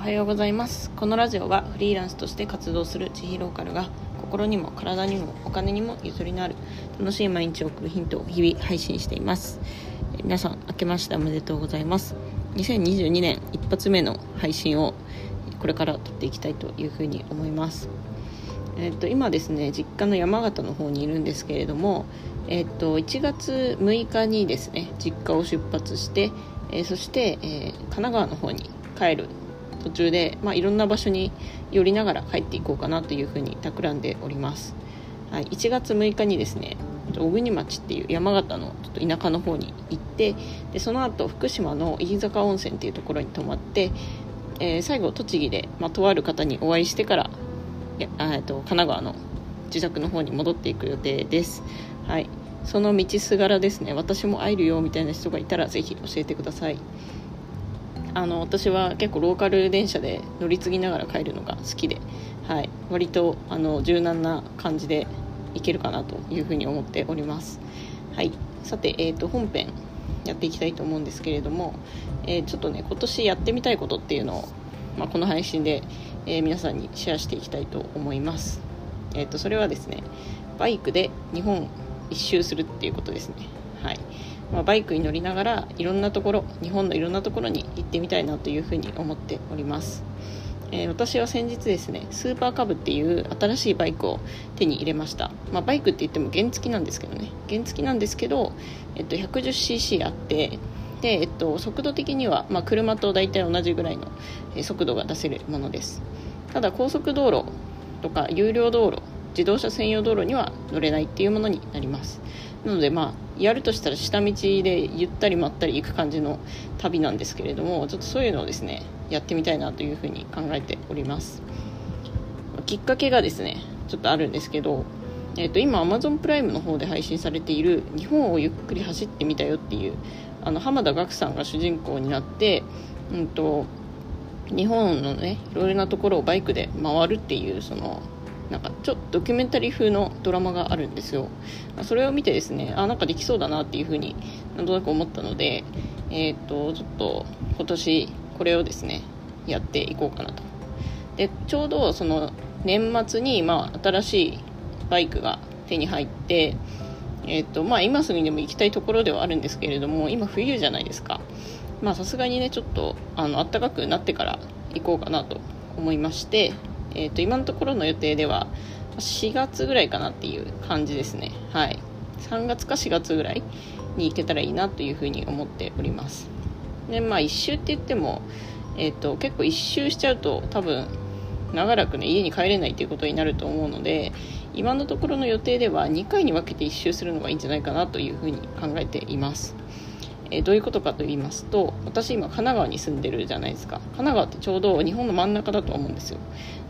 おはようございます。このラジオはフリーランスとして活動する地域ローカルが心にも体にもお金にもゆとりのある楽しい毎日を送るヒントを日々配信しています。皆さん明けましておめでとうございます。2022年一発目の配信をこれから撮っていきたいというふうに思います。えっと、今ですね実家の山形の方にいるんですけれども、えっと、1月6日にですね実家を出発して、えー、そして、えー、神奈川の方に帰る途中で、まあ、いろんな場所に寄りながら帰っていこうかなというふうに企んでおります、はい、1月6日にですね小国町っていう山形のちょっと田舎の方に行ってでその後福島の飯坂温泉っていうところに泊まって、えー、最後栃木で、まあ、とある方にお会いしてからえっと神奈川の自宅の方に戻っていく予定です。はい、その道すがらですね私も会えるよみたいな人がいたらぜひ教えてください。あの私は結構ローカル電車で乗り継ぎながら帰るのが好きで、はい、割とあの柔軟な感じでいけるかなというふうに思っております。はい、さて、えーと、本編やっていきたいと思うんですけれども、えー、ちょっとね今年やってみたいことっていうのを、まあ、この配信で、えー、皆さんにシェアしていきたいと思います。えーと、それはですねバイクで日本一周するっていうことですね。はいまあ、バイクに乗りながらいろんなところ日本のいろんなところに行ってみたいなというふうに思っております、えー、私は先日ですねスーパーカブっていう新しいバイクを手に入れました、まあ、バイクって言っても原付なんですけどね。原付なんですけど、えっと、110cc あってで、えっと、速度的には、まあ、車と大体同じぐらいの速度が出せるものです。ただ高速道路とか有料道路自動車専用道路には乗れないっていうものになります。なのでまあやるとしたら下道でゆったりまったり行く感じの旅なんですけれどもちょっとそういうのをですねやってみたいなというふうに考えております。きっかけがですねちょっとあるんですけど、えー、と今 Amazon プライムの方で配信されている「日本をゆっくり走ってみたよ」っていうあの浜田岳さんが主人公になって、うんと日本のねいろいろなところをバイクで回るっていうそのなんかちょっとドキュメンタリー風のドラマがあるんですよ。それを見てですねあなんかできそうだなっていうふうになんとなく思ったのでえっ、とちょっと今年これをですねやっていこうかなと。でちょうどその年末にまあ新しいバイクが手に入ってえっ、とまあ今すぐにでも行きたいところではあるんですけれども今冬じゃないですか。まさすがにねちょっとあの暖かくなってから行こうかなと思いましてえー、と今のところの予定では4月ぐらいかなっていう感じですね。はい。3月か4月ぐらいに行けたらいいなというふうに思っております。でまあ1周って言っても、えーと、結構1周しちゃうと多分長らくね家に帰れないということになると思うので今のところの予定では2回に分けて1周するのがいいんじゃないかなというふうに考えています。えどういうことかと言いますと私今神奈川に住んでるじゃないですか。神奈川ってちょうど日本の真ん中だと思うんですよ。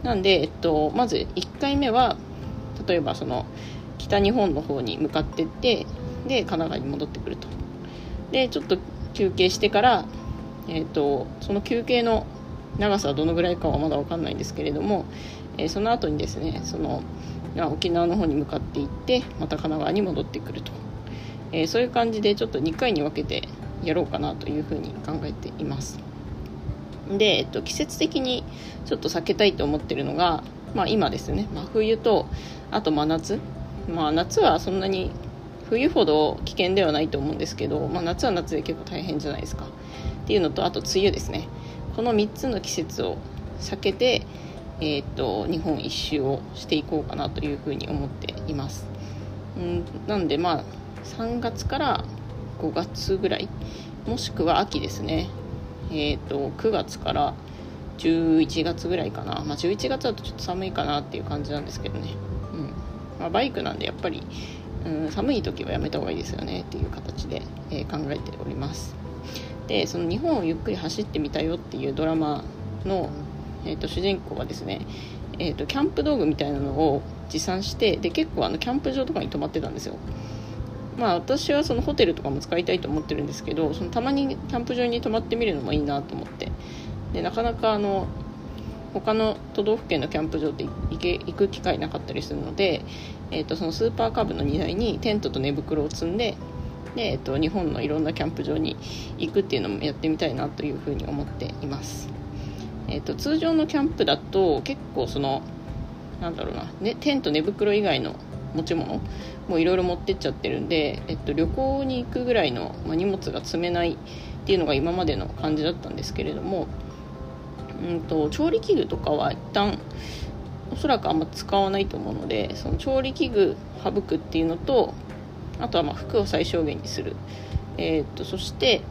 なんで、えっと、まず1回目は例えばその北日本の方に向かってってで神奈川に戻ってくると。でちょっと休憩してから、えっと、その休憩の長さはどのぐらいかはまだ分かんないんですけれども、えー、その後にですねその沖縄の方に向かっていってまた神奈川に戻ってくると。えー、そういう感じでちょっと2回に分けてやろうかなというふうに考えています。で、えっと、季節的にちょっと避けたいと思ってるのが、まあ、今ですね。真冬とあと真夏。まあ夏はそんなに冬ほど危険ではないと思うんですけど、まあ、夏は夏で結構大変じゃないですか。っていうのとあと梅雨ですね。この3つの季節を避けて、えー、っと日本一周をしていこうかなというふうに思っています。んなんでまあ3月から5月ぐらいもしくは秋ですね。え、ー、と9月から11月ぐらいかな、まあ、11月だとちょっと寒いかなっていう感じなんですけどね、うん。まあ、バイクなんでやっぱり、うん、寒い時はやめた方がいいですよねっていう形で、えー、考えております。でその日本をゆっくり走ってみたよっていうドラマの、えーと、主人公はですね、えーとキャンプ道具みたいなのを持参してで結構あのキャンプ場とかに泊まってたんですよ。まあ私はそのホテルとかも使いたいと思ってるんですけどそのたまにキャンプ場に泊まってみるのもいいなと思ってでなかなかあの他の都道府県のキャンプ場って行け行く機会なかったりするので、えーと、そのスーパーカブの荷台にテントと寝袋を積んでで、えーと、日本のいろんなキャンプ場に行くっていうのもやってみたいなというふうに思っています。えーと、通常のキャンプだと結構そのなんだろうな、ね、テント寝袋以外の持ち物もいろいろ持ってっちゃってるんで、えっと、旅行に行くぐらいの、まあ、荷物が積めないっていうのが今までの感じだったんですけれども、うんと、調理器具とかは一旦おそらくあんま使わないと思うのでその調理器具省くっていうのとあとはま服を最小限にする、えー、っとそして、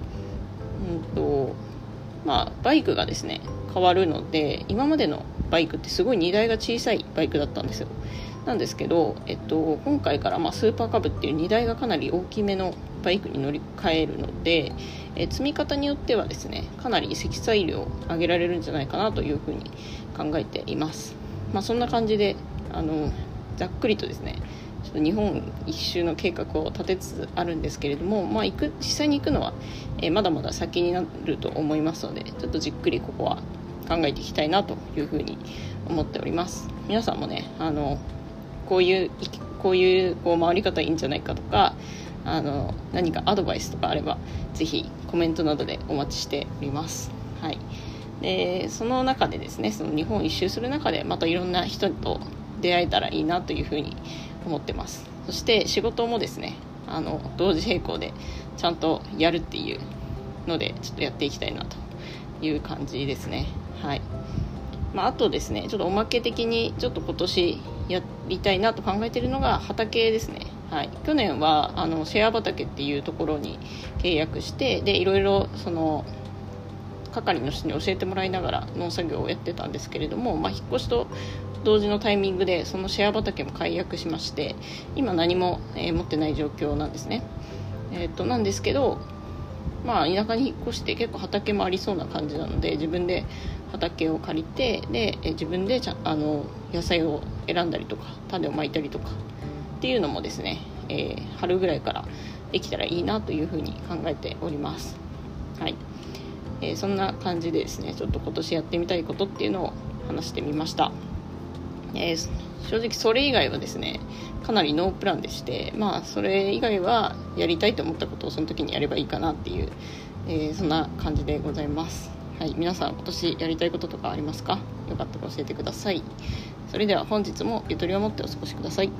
うんとまあ、バイクがですね変わるので今までのバイクってすごい荷台が小さいバイクだったんですよ。なんですけど、えっと、今回からまスーパーカブっていう荷台がかなり大きめのバイクに乗り換えるので、え積み方によってはですねかなり積載量上げられるんじゃないかなというふうに考えています、まあ、そんな感じであのざっくりとですねちょっと日本一周の計画を立てつつあるんですけれども、まあ、行く実際に行くのは、え、まだまだ先になると思いますのでちょっとじっくりここは考えていきたいなというふうに思っております。皆さんもねあのこういうこういうこう回り方いいんじゃないかとかあの何かアドバイスとかあればぜひコメントなどでお待ちしております。はい、でその中でですねその日本一周する中でまたいろんな人と出会えたらいいなというふうに思ってます。そして仕事もですねあの同時並行でちゃんとやるっていうのでちょっとやっていきたいなという感じですね。はい。まあ、あとですねちょっとおまけ的にちょっと今年やりたいなと考えているのが畑ですね。はい、去年はあのシェア畑っていうところに契約してでいろいろその係の人に教えてもらいながら農作業をやってたんですけれども、まあ、引っ越しと同時のタイミングでそのシェア畑も解約しまして今何も、えー、持ってない状況なんですね、えー、っとなんですけどまあ田舎に引っ越して結構畑もありそうな感じなので自分で畑を借りてで、え自分でちゃあの野菜を選んだりとか種をまいたりとかっていうのもですね、えー、春ぐらいからできたらいいなというふうに考えております。はい。えー、そんな感じでですねちょっと今年やってみたいことっていうのを話してみました、えー、正直それ以外はですねかなりノープランでしてまあそれ以外はやりたいと思ったことをその時にやればいいかなっていう、えー、そんな感じでございます。はい。皆さん今年やりたいこととかありますか？よかったら教えてください。それでは本日もゆとりを持ってお過ごしください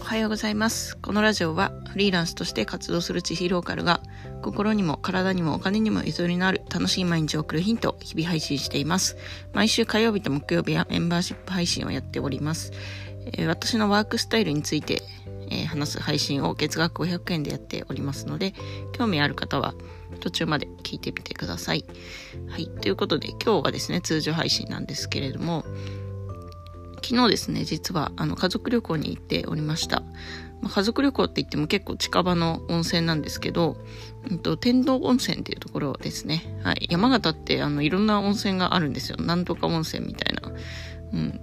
おはようございます。このラジオはフリーランスとして活動する地域ローカルが心にも体にもお金にもゆとりのある楽しい毎日を送るヒントを日々配信しています。毎週火曜日と木曜日はメンバーシップ配信をやっております。えー、私のワークスタイルについて、えー、話す配信を月額500円でやっておりますので、興味ある方は途中まで聞いてみてください。はい。ということで今日はですね、通常配信なんですけれども、昨日ですね、実はあの家族旅行に行っておりました。ま、家族旅行って言っても結構近場の温泉なんですけど、うんと、天童温泉っていうところですね。はい。山形ってあのいろんな温泉があるんですよ。なんとか温泉みたいな。うん。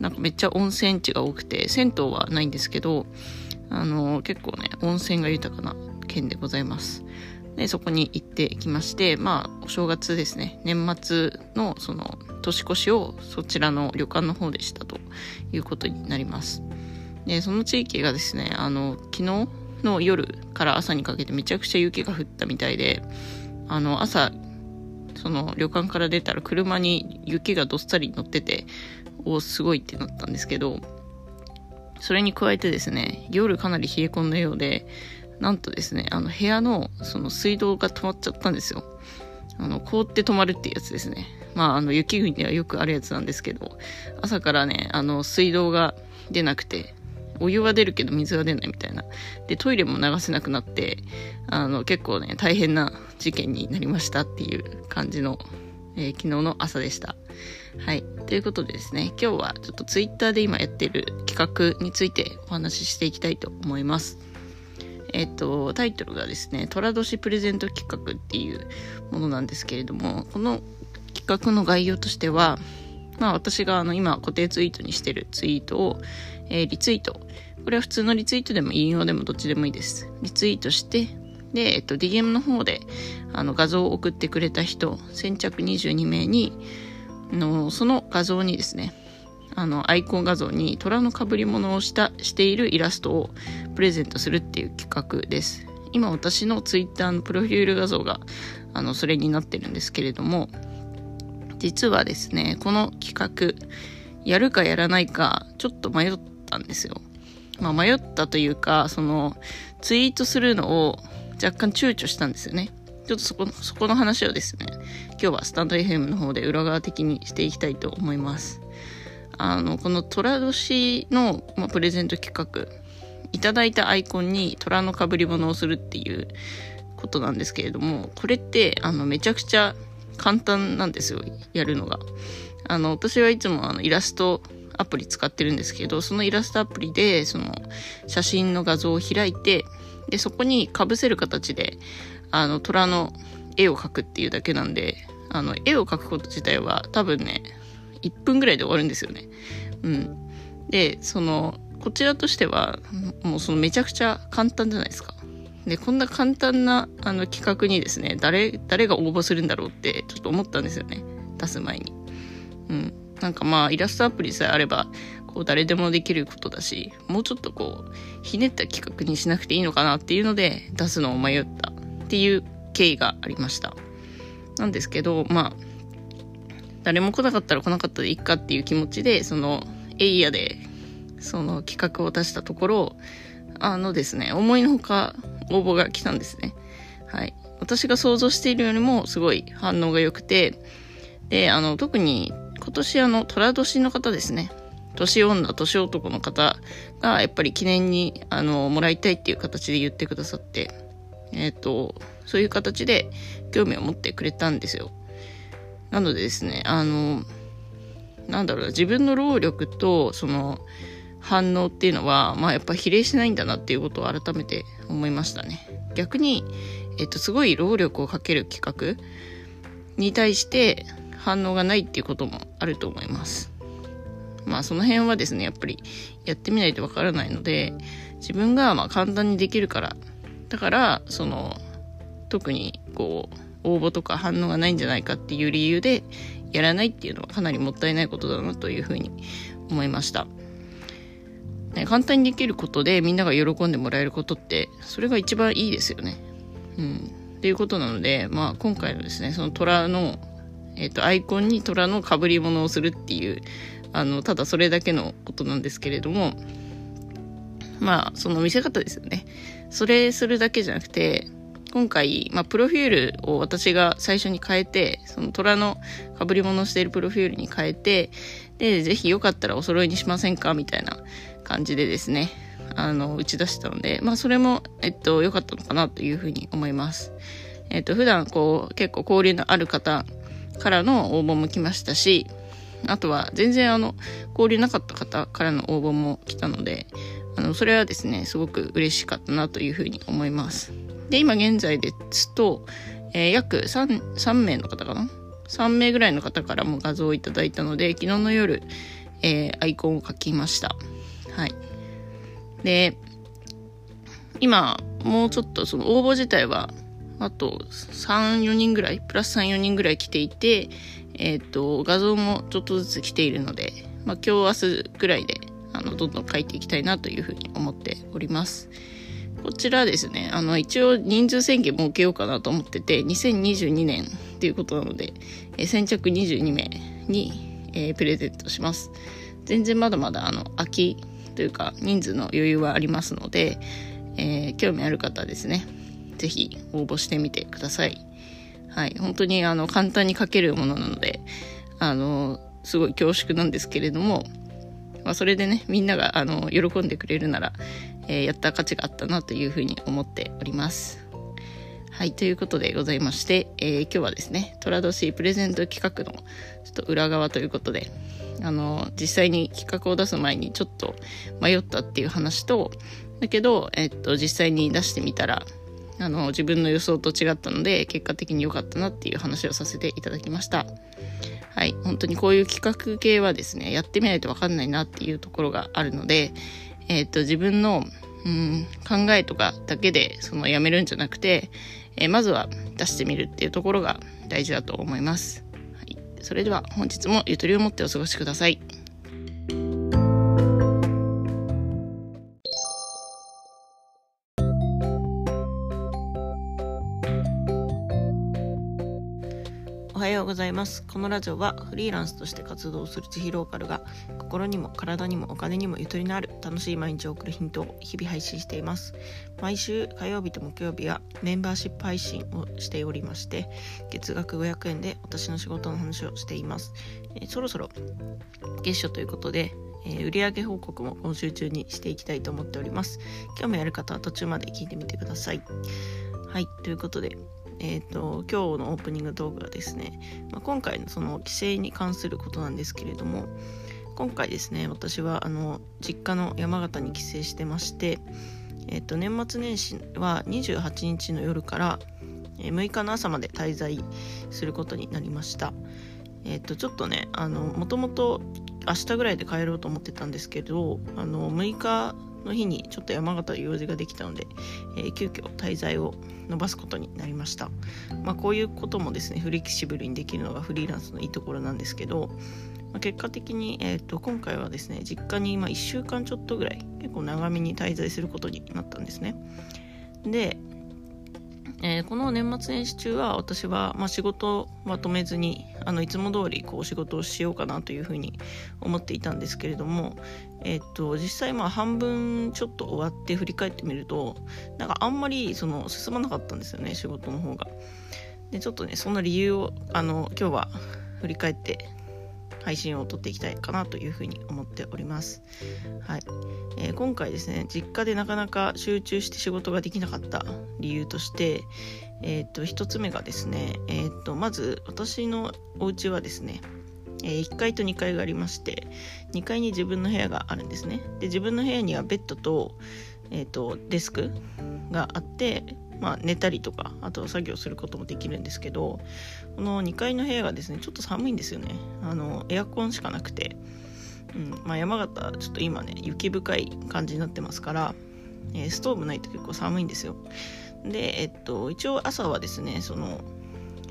なんかめっちゃ温泉地が多くて、銭湯はないんですけど、あの、結構ね、温泉が豊かな県でございます。で、そこに行ってきまして、まあ、お正月ですね、年末のその年越しをそちらの旅館の方でしたということになります。で、その地域がですね、あの、昨日の夜から朝にかけてめちゃくちゃ雪が降ったみたいで、あの、朝、その旅館から出たら車に雪がどっさり乗ってて、おすごいってなったんですけど、それに加えてですね、夜かなり冷え込んだようで、なんとですね、あの部屋のその水道が止まっちゃったんですよ。あの、凍って止まるっていうやつですね。まあ、あの、雪国ではよくあるやつなんですけど、朝からね、あの、水道が出なくて、お湯は出るけど水は出ないみたいな。で、トイレも流せなくなって、あの、結構ね、大変な事件になりましたっていう感じの、えー、昨日の朝でした。はい。ということでですね、今日はちょっとツイッターで今やってる企画についてお話ししていきたいと思います。えっと、タイトルがですね、寅年プレゼント企画っていうものなんですけれども、この企画の概要としては、まあ私があの今固定ツイートにしてるツイートを、えー、リツイート。これは普通のリツイートでも引用でもどっちでもいいです。リツイートして、で、えっと、DM の方であの画像を送ってくれた人、先着22名に、のその画像にですね、あの、アイコン画像に虎の被り物をした、しているイラストをプレゼントするっていう企画です。今私のツイッターのプロフィール画像が、あの、それになってるんですけれども、実はですね、この企画、やるかやらないか、ちょっと迷ったんですよ。まあ迷ったというか、その、ツイートするのを若干躊躇したんですよね。ちょっとそこの、そこの話をですね、今日はスタンド FM の方で裏側的にしていきたいと思います。あの、この虎年の、まあ、プレゼント企画、いただいたアイコンに虎の被り物をするっていうことなんですけれども、これって、あの、めちゃくちゃ簡単なんですよ、やるのが。あの、私はいつもあの、イラストアプリ使ってるんですけど、そのイラストアプリで、その、写真の画像を開いて、で、そこに被せる形で、あの、虎の絵を描くっていうだけなんで、あの、絵を描くこと自体は多分ね、1分ぐらいで終わるんですよね。うん。で、その、こちらとしては、もうそのめちゃくちゃ簡単じゃないですか。で、こんな簡単なあの企画にですね、誰、誰が応募するんだろうってちょっと思ったんですよね。出す前に。うん。なんかまあ、イラストアプリさえあれば、こう誰でもできることだし、もうちょっとこう、ひねった企画にしなくていいのかなっていうので、出すのを迷ったっていう経緯がありました。なんですけど、まあ、誰も来なかったら来なかったでいいかっていう気持ちで、その、エイヤで、その企画を出したところ、あのですね、思いのほか応募が来たんですね。はい。私が想像しているよりもすごい反応が良くて、で、あの、特に今年あの、寅年の方ですね。年女、年男の方がやっぱり記念にあの、もらいたいっていう形で言ってくださって、えっ、ー、と、そういう形で興味を持ってくれたんですよ。なのでですね、あの、なんだろうな、自分の労力と、その、反応っていうのは、まあやっぱ比例しないんだなっていうことを改めて思いましたね。逆に、えっと、すごい労力をかける企画に対して反応がないっていうこともあると思います。まあその辺はですね、やっぱりやってみないとわからないので、自分がまあ簡単にできるから、だから、その、特にこう、応募とか反応がないんじゃないかっていう理由でやらないっていうのはかなりもったいないことだなというふうに思いました。ね、簡単にできることでみんなが喜んでもらえることってそれが一番いいですよね。うん。っていうことなので、まあ今回のですね、その虎の、えっ、ー、と、アイコンに虎の被り物をするっていう、あの、ただそれだけのことなんですけれども、まあ、その見せ方ですよね。それするだけじゃなくて、今回、まあ、プロフィールを私が最初に変えて、その虎の被り物をしているプロフィールに変えて、で、ぜひよかったらお揃いにしませんかみたいな感じでですね、あの、打ち出したので、まあ、それも、えっと、良かったのかなというふうに思います。えっと、普段、こう、結構交流のある方からの応募も来ましたし、あとは、全然あの、交流なかった方からの応募も来たので、あの、それはですね、すごく嬉しかったなというふうに思います。で、今現在ですと、えー、約 3, 3名の方かな ?3 名ぐらいの方からも画像をいただいたので、昨日の夜、えー、アイコンを書きました。はい。で、今、もうちょっとその応募自体は、あと3、4人ぐらい、プラス3、4人ぐらい来ていて、えっ、ー、と、画像もちょっとずつ来ているので、まあ、今日明日ぐらいで、あの、どんどん書いていきたいなというふうに思っております。こちらですね、あの、一応人数宣言設けようかなと思ってて、2022年っていうことなので、えー、先着22名に、えー、プレゼントします。全然まだまだ、あの、空きというか、人数の余裕はありますので、えー、興味ある方はですね、ぜひ応募してみてください。はい、本当にあの、簡単に書けるものなので、あの、すごい恐縮なんですけれども、まあ、それでね、みんなが、あの、喜んでくれるなら、えー、やった価値があったなというふうに思っております。はい、ということでございまして、えー、今日はですね、寅年プレゼント企画のちょっと裏側ということで、あの、実際に企画を出す前にちょっと迷ったっていう話と、だけど、えっと、実際に出してみたら、あの、自分の予想と違ったので、結果的に良かったなっていう話をさせていただきました。はい、本当にこういう企画系はですね、やってみないとわかんないなっていうところがあるので、えっ、と、自分の、うん、考えとかだけで、そのやめるんじゃなくて、えー、まずは出してみるっていうところが大事だと思います。はい。それでは本日もゆとりを持ってお過ごしください。ございますこのラジオはフリーランスとして活動する地域ローカルが心にも体にもお金にもゆとりのある楽しい毎日を送るヒントを日々配信しています毎週火曜日と木曜日はメンバーシップ配信をしておりまして月額500円で私の仕事の話をしています、えー、そろそろ月初ということでえー、売上報告も今週中にしていきたいと思っております。興味ある方は途中まで聞いてみてください。はい、ということで、えーと、今日のオープニング動画はですね、まあ、今回のその規制に関することなんですけれども今回ですね私はあの実家の山形に帰省してまして、えーと、年末年始は28日の夜から6日の朝まで滞在することになりました。えっ、ー、とちょっとねあのもともと明日ぐらいで帰ろうと思ってたんですけどあの6日の日にちょっと山形用事ができたので、えー、急遽滞在を伸ばすことになりました、まあ、こういうこともですねフレキシブルにできるのがフリーランスのいいところなんですけど、まあ、結果的に、えーと、今回はですね実家に今1週間ちょっとぐらい結構長めに滞在することになったんですね。でえー、この年末年始中は私は、まあ、仕事は止めずにあのいつも通りこり仕事をしようかなというふうに思っていたんですけれども、えー、っと実際まあ半分ちょっと終わって振り返ってみるとなんかあんまりその進まなかったんですよね仕事の方が。でちょっとねそんな理由をあの今日は振り返って配信を撮っていきたいかなというふうに思っております。はいえー、今回ですね、実家でなかなか集中して仕事ができなかった理由として、えー、と1つ目がですね、えー、とまず私のお家はですね、えー、1階と2階がありまして2階に自分の部屋があるんですねで自分の部屋にはベッドと,、えーとデスクがあってまあ、寝たりとかあと作業することもできるんですけどこの2階の部屋がですねちょっと寒いんですよね。あのエアコンしかなくて、うんまあ、山形ちょっと今ね雪深い感じになってますから、えー、ストーブないと結構寒いんですよ。で、えっと、一応朝はですねその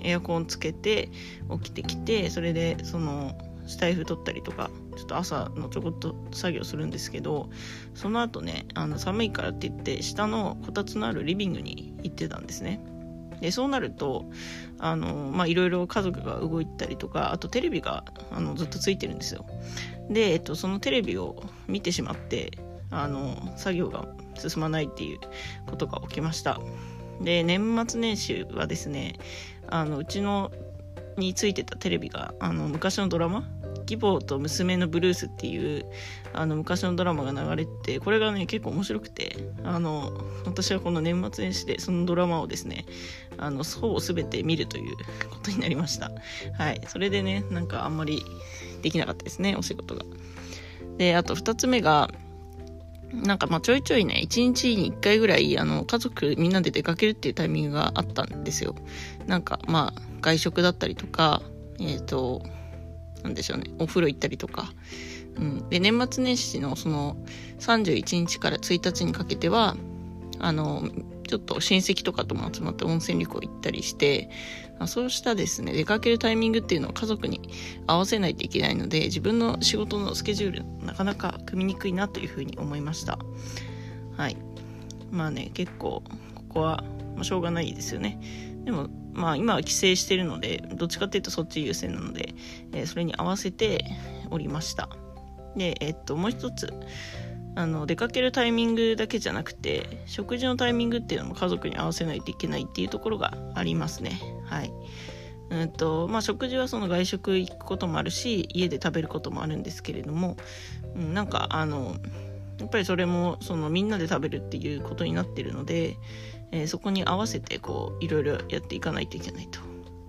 エアコンつけて起きてきてそれでそのスタイフ取ったりとかちょっと朝のちょこっと作業するんですけどその後ねあの寒いからって言って下のこたつのあるリビングに行ってたんですね。でそうなるとあのまあいろいろ家族が動いたりとかあとテレビがあのずっとついてるんですよ。で、えっと、そのテレビを見てしまってあの作業が進まないっていうことが起きました。で年末年始はですねあのうちのについてたテレビがあの昔のドラマ義母と娘のブルースっていうあの昔のドラマが流れてこれがね結構面白くてあの私はこの年末年始でそのドラマをですねあのほぼ全て見るということになりました。はい。それでねなんかあんまりできなかったですねお仕事が。であと2つ目がなんかまあちょいちょいね、1日に1回ぐらい、あの、家族みんなで出かけるっていうタイミングがあったんですよ。なんかまあ、外食だったりとか、えっ、ー、と、なんでしょうね、お風呂行ったりとか。うん、で、年末年始のその31日から1日にかけては、あの、ちょっと親戚とかとも集まって温泉旅行行ったりして、そうしたですね、出かけるタイミングっていうのを家族に合わせないといけないので、自分の仕事のスケジュール、なかなか組みにくいなというふうに思いました。はい。まあね、結構、ここは、まあ、しょうがないですよね。でも、まあ今は帰省してるので、どっちかっていうとそっち優先なので、えー、それに合わせておりました。で、えっと、もう一つ、あの、出かけるタイミングだけじゃなくて、食事のタイミングっていうのも家族に合わせないといけないっていうところがありますね。はい。うんと、まあ食事はその外食行くこともあるし、家で食べることもあるんですけれども、うん、なんかあの、やっぱりそれもそのみんなで食べるっていうことになってるので、えー、そこに合わせてこういろいろやっていかないといけないと。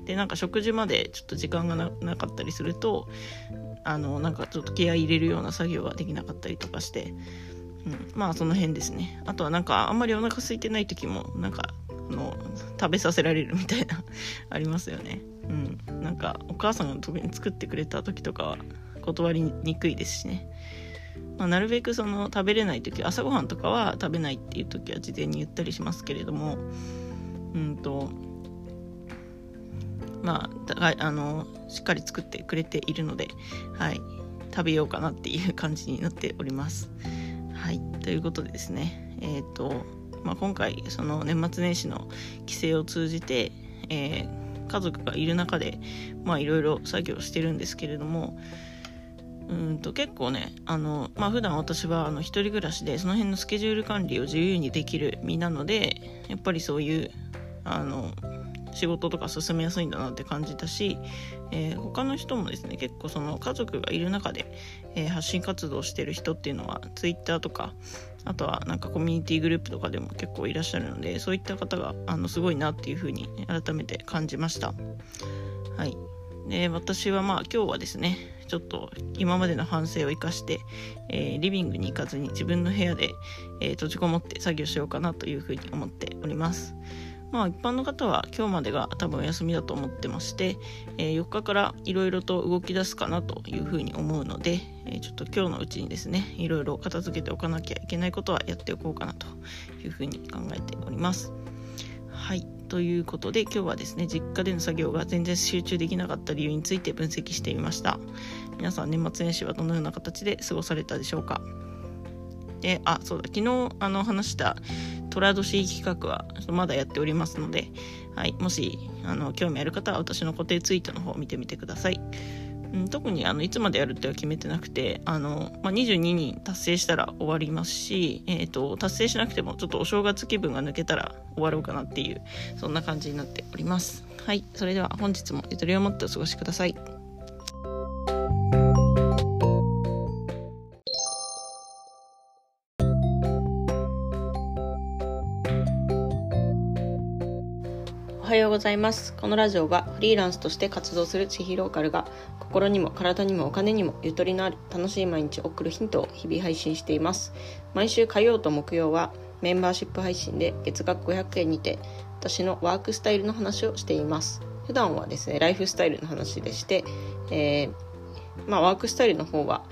でなんか食事までちょっと時間がなかったりするとあのなんかちょっと気合い入れるような作業ができなかったりとかして、うん、まあその辺ですね。あとはなんかあんまりお腹空いてない時もなんかあの食べさせられるみたいな ありますよね。うんなんかお母さんが特に作ってくれた時とかは断りにくいですしね。まあ、なるべくその食べれない時朝ごはんとかは食べないっていう時は事前に言ったりしますけれどもうんとまああのしっかり作ってくれているので、はい、食べようかなっていう感じになっております。はいということでですねえっ、ー、と、まあ、今回その年末年始の帰省を通じて、えー家族がいる中でまあいろいろ作業してるんですけれどもうんと結構ねあの、まあ普段私はあの一人暮らしでその辺のスケジュール管理を自由にできる身なのでやっぱりそういうあの仕事とか進めやすいんだなって感じたし、えー、他の人もですね結構その家族がいる中で、えー、発信活動してる人っていうのは Twitter とかあとはなんかコミュニティグループとかでも結構いらっしゃるのでそういった方があのすごいなっていうふうに改めて感じました。はいで私はまあ今日はですねちょっと今までの反省を生かして、えー、リビングに行かずに自分の部屋で、えー、閉じこもって作業しようかなというふうに思っております。まあ一般の方は今日までが多分お休みだと思ってまして、えー、4日からいろいろと動き出すかなというふうに思うので、えー、ちょっと今日のうちにですねいろいろ片付けておかなきゃいけないことはやっておこうかなというふうに考えております。はいということで今日はですね実家での作業が全然集中できなかった理由について分析してみました皆さん年末年始はどのような形で過ごされたでしょうか？であそうだ昨日あの話した寅年企画はまだやっておりますので、はい、もしあの興味ある方は私の固定ツイートの方を見てみてください。うん、特にあのいつまでやるっては決めてなくてあの、まあ、22人達成したら終わりますし、えーと、達成しなくてもちょっとお正月気分が抜けたら終わろうかなっていうそんな感じになっております。はい、それでは本日もゆとりを持ってお過ごしください。おはようございますこのラジオはフリーランスとして活動する地域ローカルが心にも体にもお金にもゆとりのある楽しい毎日を送るヒントを日々配信しています毎週火曜と木曜はメンバーシップ配信で月額500円にて私のワークスタイルの話をしています普段はですねライフスタイルの話でして、えー、まあ、ワークスタイルの方は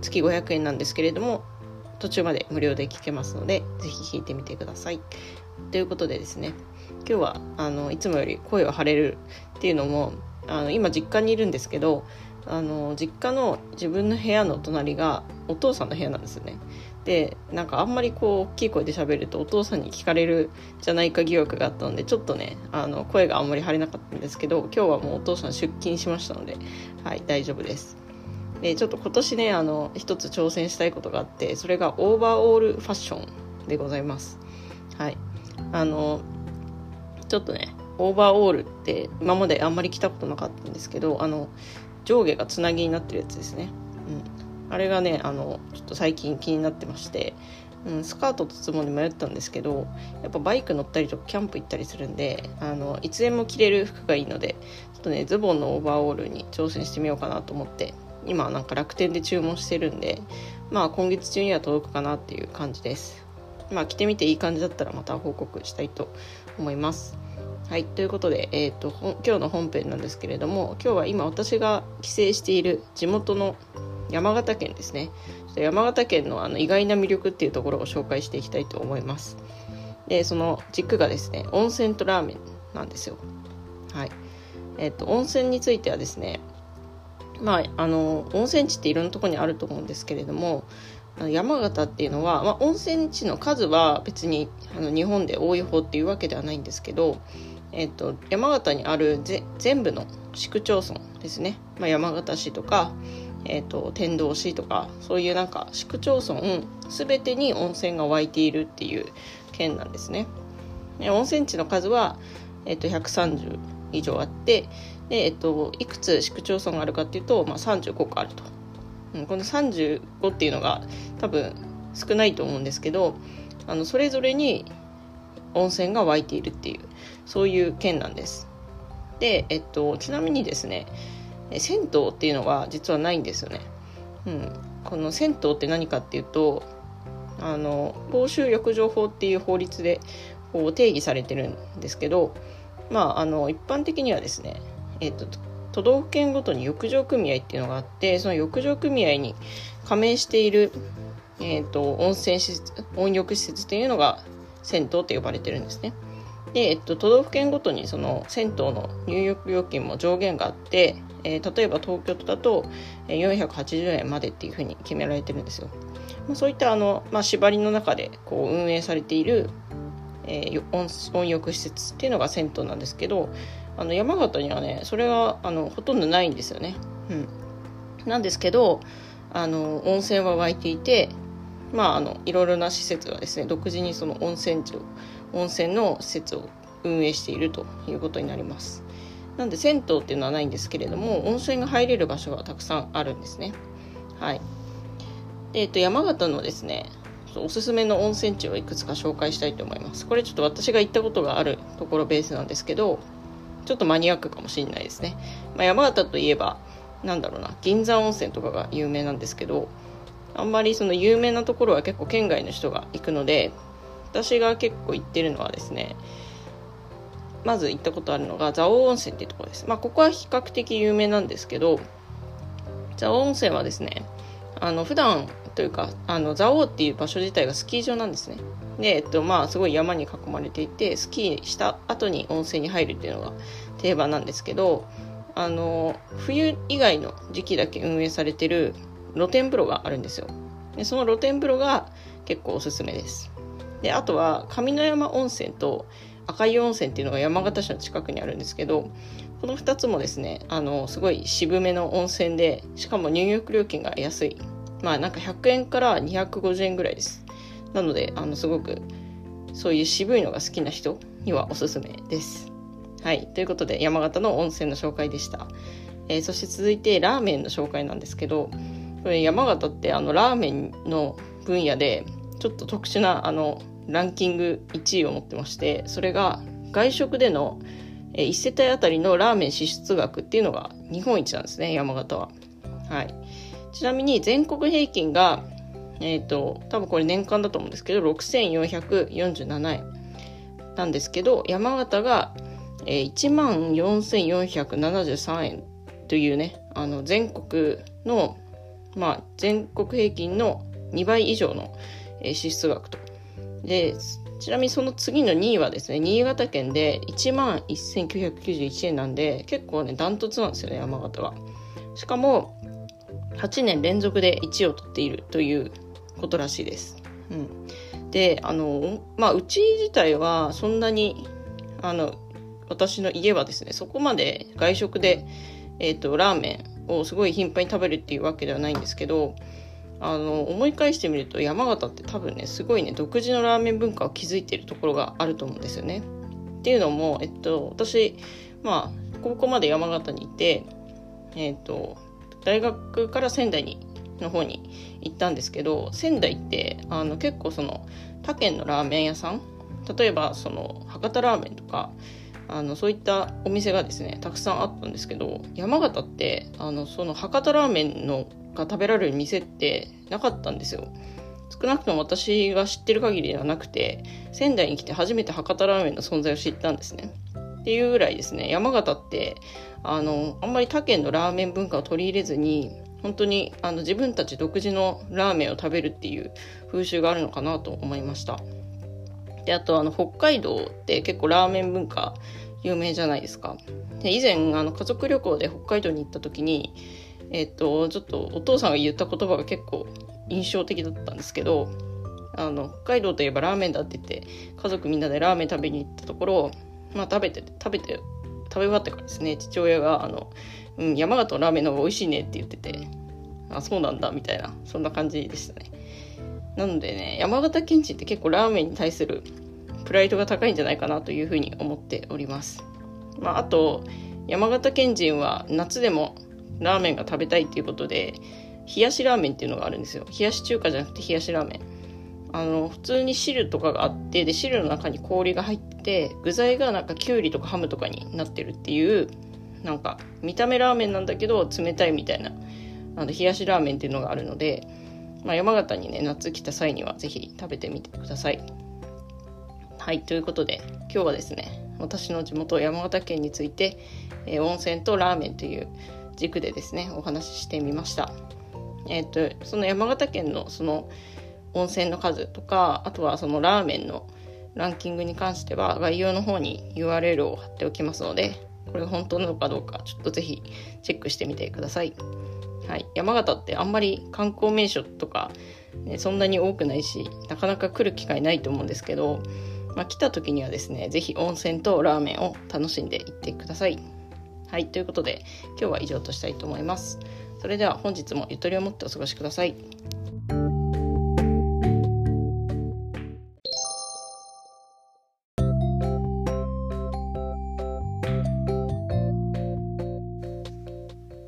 月500円なんですけれども途中まで無料で聞けますのでぜひ聞いてみてくださいということでですね今日はあのいつもより声を張れるっていうのもあの今実家にいるんですけどあの実家の自分の部屋の隣がお父さんの部屋なんですよね。でなんかあんまりこう大きい声で喋るとお父さんに聞かれるじゃないか疑惑があったのでちょっとねあの声があんまり張れなかったんですけど今日はもうお父さん出勤しましたのではい大丈夫です。でちょっと今年ねあの一つ挑戦したいことがあってそれがオーバーオールファッションでございます。はいあのちょっとねオーバーオールって今まであんまり着たことなかったんですけどあの上下がつなぎになってるやつですね、うん、あれがねあのちょっと最近気になってまして、うん、スカートとズボンに迷ったんですけどやっぱバイク乗ったりとかキャンプ行ったりするんであのいつでも着れる服がいいのでちょっとねズボンのオーバーオールに挑戦してみようかなと思って今なんか楽天で注文してるんでまあ今月中には届くかなっていう感じです。まあ着てみていい感じだったらまた報告したいと思います。はいということで、えーと、今日の本編なんですけれども今日は今私が帰省している地元の山形県ですね。山形県のあの意外な魅力っていうところを紹介していきたいと思います。でその軸がですね温泉とラーメンなんですよ。はい。えっ、と温泉についてはですねまああの温泉地っていろんなところにあると思うんですけれども山形っていうのは、まあ、温泉地の数は別にあの日本で多い方っていうわけではないんですけどえーと、山形にある全部の市区町村ですね、まあ、山形市とか、えーと、天童市とかそういうなんか市区町村全てに温泉が湧いているっていう県なんですね。で温泉地の数は、えーと、130以上あってで、えー、といくつ市区町村があるかっていうと、まあ、35個あると、うん、この35っていうのが多分少ないと思うんですけどあのそれぞれに温泉が湧いているっていうそういう県なんです。で、えっと、ちなみにですね銭湯っていうのは実はないんですよね。うん、この銭湯って何かっていうとあの公衆浴場法っていう法律でこう定義されてるんですけど、まあ、あの一般的にはですね、えっと、都道府県ごとに浴場組合っていうのがあってその浴場組合に加盟している、えっと、温泉施設温浴施設っていうのが銭湯って呼ばれてるんですね。で、えっと、都道府県ごとにその銭湯の入浴料金も上限があって、えー、例えば東京都だと480円までっていうふうに決められてるんですよ。まあ、そういったあの、まあ、縛りの中でこう運営されている、えー、温浴施設っていうのが銭湯なんですけどあの山形にはねそれはあのほとんどないんですよね。うん、なんですけどあの温泉は湧いていてまああのいろいろな施設がですね独自にその温泉地を温泉の施設を運営しているということになります。なんで銭湯っていうのはないんですけれども温泉が入れる場所がたくさんあるんですね。はい。えっ、と山形のですねおすすめの温泉地をいくつか紹介したいと思います。これちょっと私が行ったことがあるところベースなんですけど、ちょっとマニアックかもしれないですね。まあ、山形といえば、なんだろうな、銀山温泉とかが有名なんですけど、あんまりその有名なところは結構県外の人が行くので、私が結構行ってるのはですね、まず行ったことあるのが蔵王温泉っていうところです。まあ、ここは比較的有名なんですけど、蔵王温泉はですね、あの、普段というか、あの、蔵王っていう場所自体がスキー場なんですね。で、えっと、まあ、すごい山に囲まれていて、スキーした後に温泉に入るっていうのが定番なんですけど、あの、冬以外の時期だけ運営されてる露天風呂があるんですよ。で、その露天風呂が結構おすすめです。で、あとは、上山温泉と赤湯温泉っていうのが山形市の近くにあるんですけど、この2つもですね、あの、すごい渋めの温泉で、しかも入浴料金が安い。まあなんか100円から250円ぐらいです。なので、あの、すごく、そういう渋いのが好きな人にはおすすめです。はい。ということで、山形の温泉の紹介でした。えー、そして続いて、ラーメンの紹介なんですけど、これ山形ってあの、ラーメンの分野で、ちょっと特殊な、あの、ランキング1位を持ってまして、それが、外食での、1世帯あたりのラーメン支出額っていうのが日本一なんですね、山形は。はい。ちなみに全国平均がえっ、ー、と、多分これ年間だと思うんですけど、6447円なんですけど、山形が、えー、14,473円というね、あの、全国の、まあ、全国平均の2倍以上の、えー、支出額と。で、ちなみにその次の2位はですね、新潟県で1万1991円なんで、結構ね、ダントツなんですよね、山形は。しかも、8年連続で1位を取っているということらしいです。うん、であのまあうち自体はそんなにあの私の家はですねそこまで外食で、えーと、ラーメンをすごい頻繁に食べるっていうわけではないんですけどあの思い返してみると山形って多分ねすごいね独自のラーメン文化を築いているところがあると思うんですよね。っていうのも、えっと、私まあ高校まで山形にいて、えっと、大学から仙台にの方に行ったんですけど仙台ってあの結構その他県のラーメン屋さん例えばその博多ラーメンとかあのそういったお店がですねたくさんあったんですけど山形ってあのその博多ラーメンのが食べられる店ってなかったんですよ。少なくとも私が知ってる限りではなくて仙台に来て初めて博多ラーメンの存在を知ったんですね。っていうぐらいですね。山形ってあのあんまり他県のラーメン文化を取り入れずに本当にあの自分たち独自のラーメンを食べるっていう風習があるのかなと思いました。であとあの北海道って結構ラーメン文化有名じゃないですか。で以前あの家族旅行で北海道に行った時にえっとちょっとお父さんが言った言葉が結構印象的だったんですけどあの北海道といえばラーメンだって言って家族みんなでラーメン食べに行ったところまあ食べて食べて食べ終わってからですね父親があのうん、山形のラーメンの方が美味しいねって言ってて、あ、そうなんだ、みたいな、そんな感じでしたね。なのでね、山形県人って結構ラーメンに対するプライドが高いんじゃないかなというふうに思っております。まあ、あと、山形県人は夏でもラーメンが食べたいっていうことで、冷やしラーメンっていうのがあるんですよ。冷やし中華じゃなくて冷やしラーメン。あの、普通に汁とかがあって、で、汁の中に氷が入って、具材がなんかきゅうりとかハムとかになってるっていうなんか見た目ラーメンなんだけど冷たいみたいなあの冷やしラーメンっていうのがあるので、まあ、山形にね夏来た際には是非食べてみてください。はいということで今日はですね私の地元山形県について、えー、温泉とラーメンという軸でですねお話ししてみました。え、ー、とその山形県のその温泉の数とかあとはそのラーメンのランキングに関しては概要の方に URL を貼っておきますのでこれが本当なのかどうかちょっとぜひチェックしてみてください。はい、山形ってあんまり観光名所とか、ね、そんなに多くないしなかなか来る機会ないと思うんですけどまあ、来た時にはですね是非温泉とラーメンを楽しんでいってください。はいということで今日は以上としたいと思います。それでは本日もゆとりを持ってお過ごしください。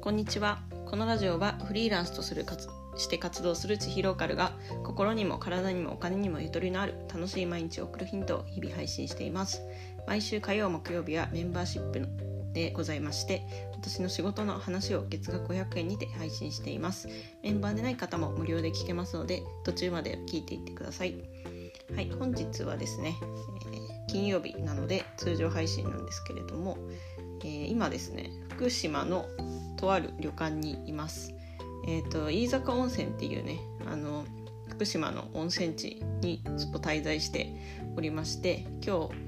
こんにちは。このラジオはフリーランスとする活して活動する地域ローカルが心にも体にもお金にもゆとりのある楽しい毎日を送るヒントを日々配信しています毎週火曜木曜日はメンバーシップでございまして私の仕事の話を月額500円にて配信しています。メンバーでない方も無料で聞けますので途中まで聞いていってください。はい本日はですね、えー、金曜日なので通常配信なんですけれども、えー、今ですね福島のとある旅館にいます。えーと、飯坂温泉っていうねあの福島の温泉地にちょっと滞在しておりまして今日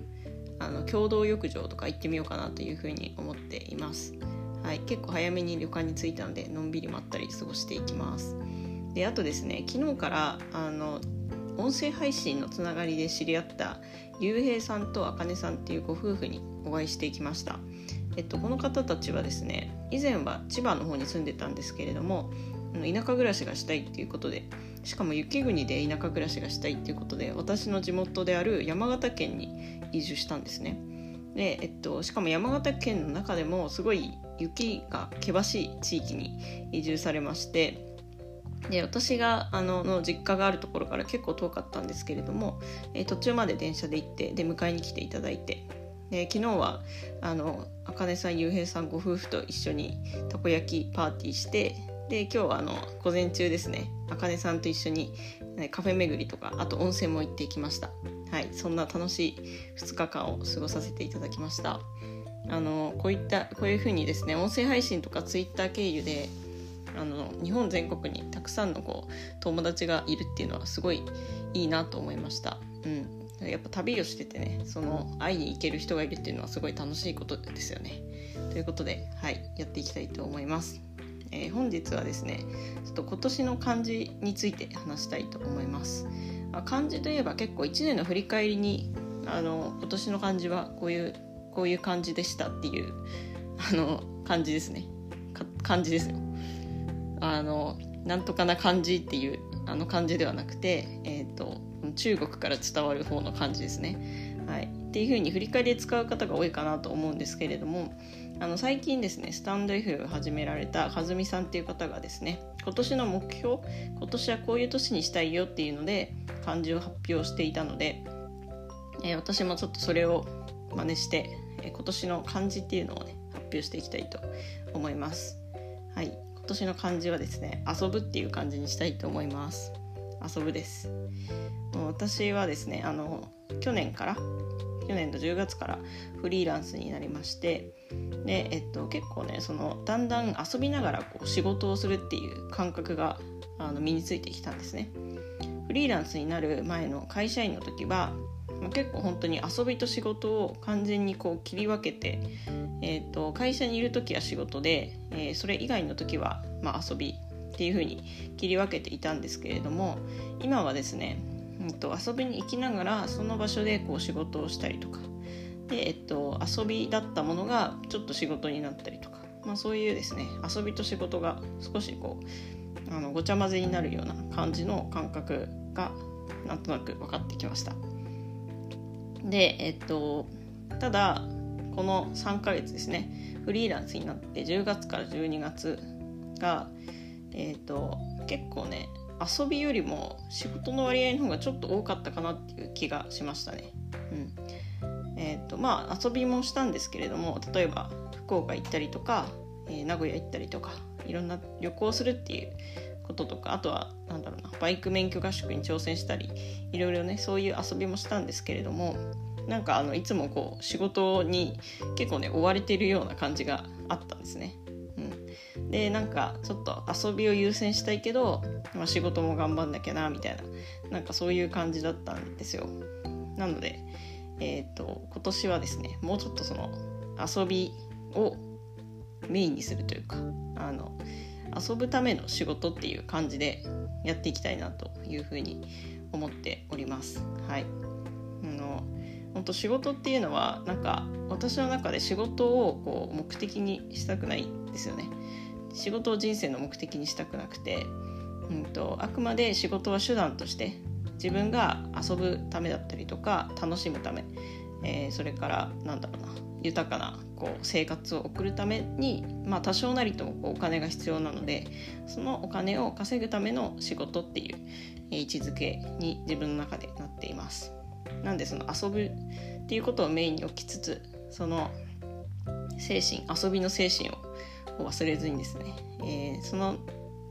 あの共同浴場とか行ってみようかなというふうに思っています、はい、結構早めに旅館に着いたのでのんびりまったり過ごしていきます。であとですね昨日からあの音声配信のつながりで知り合った竜兵さんとあかねさんっていうご夫婦にお会いしていきました。えっと、この方たちはですね以前は千葉の方に住んでたんですけれども田舎暮らしがしたいっていうことでしかも雪国で田舎暮らしがしたいっていうことで私の地元である山形県に移住したんですね。で、えっと、しかも山形県の中でもすごい雪が険しい地域に移住されましてで私があのの実家があるところから結構遠かったんですけれども、え途中まで電車で行ってで迎えに来ていただいてで昨日はあの茜さんゆうへいさんご夫婦と一緒にたこ焼きパーティーしてで今日はあの午前中ですね。茜さんと一緒にカフェ巡りとかあと温泉も行ってきました。はいそんな楽しい2日間を過ごさせていただきました。あのこういったこういうふうにですね音声配信とかツイッター経由であの日本全国にたくさんのこう友達がいるっていうのはすごいいいなと思いました。うん。やっぱ旅をしててねその会いに行ける人がいるっていうのはすごい楽しいことですよね。ということで、はい、やっていきたいと思います。えー、本日はですねちょっと今年の漢字について話したいと思います。あ漢字といえば結構1年の振り返りにあの今年の漢字はこういうこういう感じでしたっていうあの漢字ですね漢字ですよ。あのなんとかな漢字っていうあの漢字ではなくて、えーと中国から伝わる方の漢字ですね。はい、っていう風に振り返りで使う方が多いかなと思うんですけれどもあの最近ですねスタンド F を始められた和美さんっていう方がですね今年の目標今年はこういう年にしたいよっていうので漢字を発表していたので、えー、私もちょっとそれを真似して、えー、今年の漢字っていうのをね発表していきたいと思います。はい、今年の漢字はですね遊ぶっていう漢字にしたいと思います。遊ぶです私はですねあの去年から去年の10月からフリーランスになりましてで、えっと、結構ねそのだんだん遊びながらこう仕事をするっていう感覚があの身についてきたんですね。フリーランスになる前の会社員の時はまあ結構本当に遊びと仕事を完全にこう切り分けて、えーと、会社にいる時は仕事で、えー、それ以外の時は、まあ、遊びっていう風に切り分けていたんですけれども今はですね、うん、と遊びに行きながらその場所でこう仕事をしたりとか。で、えっと、遊びだったものがちょっと仕事になったりとか、まあ、そういうですね。遊びと仕事が少しこうあのごちゃ混ぜになるような感じの感覚がなんとなく分かってきました。でえっとただこの3ヶ月ですね。フリーランスになって10月から12月がえーと、結構ね遊びよりも仕事の割合の方がちょっと多かったかなっていう気がしましたね。うんえーとまあ、遊びもしたんですけれども例えば福岡行ったりとか、えー、名古屋行ったりとかいろんな旅行するっていうこととかあとはなんだろうなバイク免許合宿に挑戦したりいろいろねそういう遊びもしたんですけれどもなんかあのいつもこう仕事に結構ね追われてるような感じがあったんですね。でなんかちょっと遊びを優先したいけど、まあ、仕事も頑張んなきゃなみたいななんかそういう感じだったんですよ。なので、えーと、今年はですねもうちょっとその遊びをメインにするというかあの遊ぶための仕事っていう感じでやっていきたいなというふうに思っております。はい、あの本当仕事っていうのはなんか私の中で仕事をこう目的にしたくないんですよね。仕事を人生の目的にしたくなくて、うんと、あくまで仕事は手段として自分が遊ぶためだったりとか楽しむため、えー、それからなんだろうな豊かなこう生活を送るために、まあ、多少なりともこうお金が必要なのでそのお金を稼ぐための仕事っていう位置づけに自分の中でなっています。なんでその遊ぶっていうことをメインに置きつつその精神遊びの精神を忘れずにですね、えー、その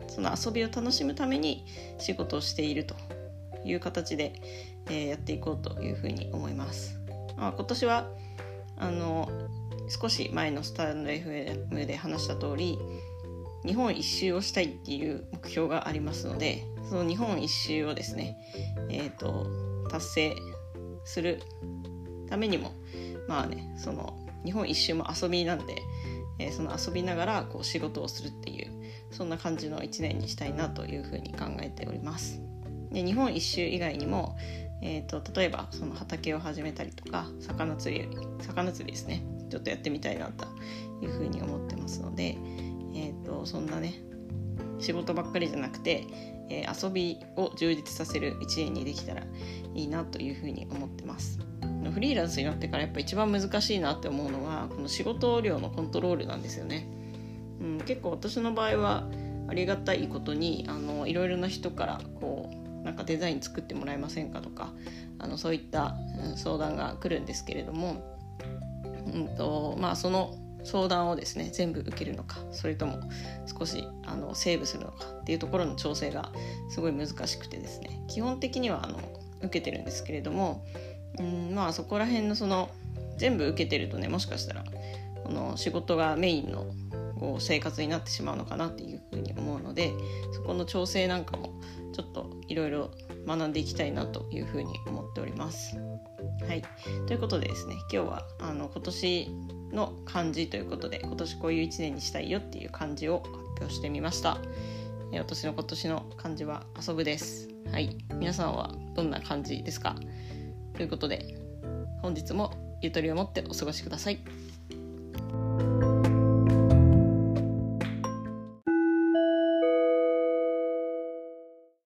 その遊びを楽しむために仕事をしているという形で、えー、やっていこうというふうに思います。あ、今年はあの少し前のスタンド FM で話した通り日本一周をしたいっていう目標がありますのでその日本一周をですね、えーと、達成するためにもまあねその日本一周も遊びなんで、えー、その遊びながらこう仕事をするっていうそんな感じの1年にしたいなというふうに考えております。で日本一周以外にも、えーと、例えばその畑を始めたりとか魚釣り魚釣りですねちょっとやってみたいなというふうに思ってますので、えーと、そんなね仕事ばっかりじゃなくて、えー、遊びを充実させる1年にできたらいいなというふうに思ってます。フリーランスになってからやっぱ一番難しいなって思うのはこの仕事量のコントロールなんですよね。うん、結構私の場合はありがたいことにあのいろいろな人からこうなんかデザイン作ってもらえませんかとかあのそういった、相談が来るんですけれども、うんとまあ、その相談をですね全部受けるのかそれとも少しあのセーブするのかっていうところの調整がすごい難しくてですね基本的にはあの受けてるんですけれどもうんまあそこら辺のその全部受けてるとねもしかしたらこの仕事がメインのこう生活になってしまうのかなっていうふうに思うのでそこの調整なんかもちょっといろいろ学んでいきたいなというふうに思っております。はい、ということでですね今日はあの今年の漢字ということで今年こういう1年にしたいよっていう漢字を発表してみました。私の今年の漢字は遊ぶです。はい、皆さんはどんな漢字ですか？ということで本日もゆとりを持ってお過ごしください。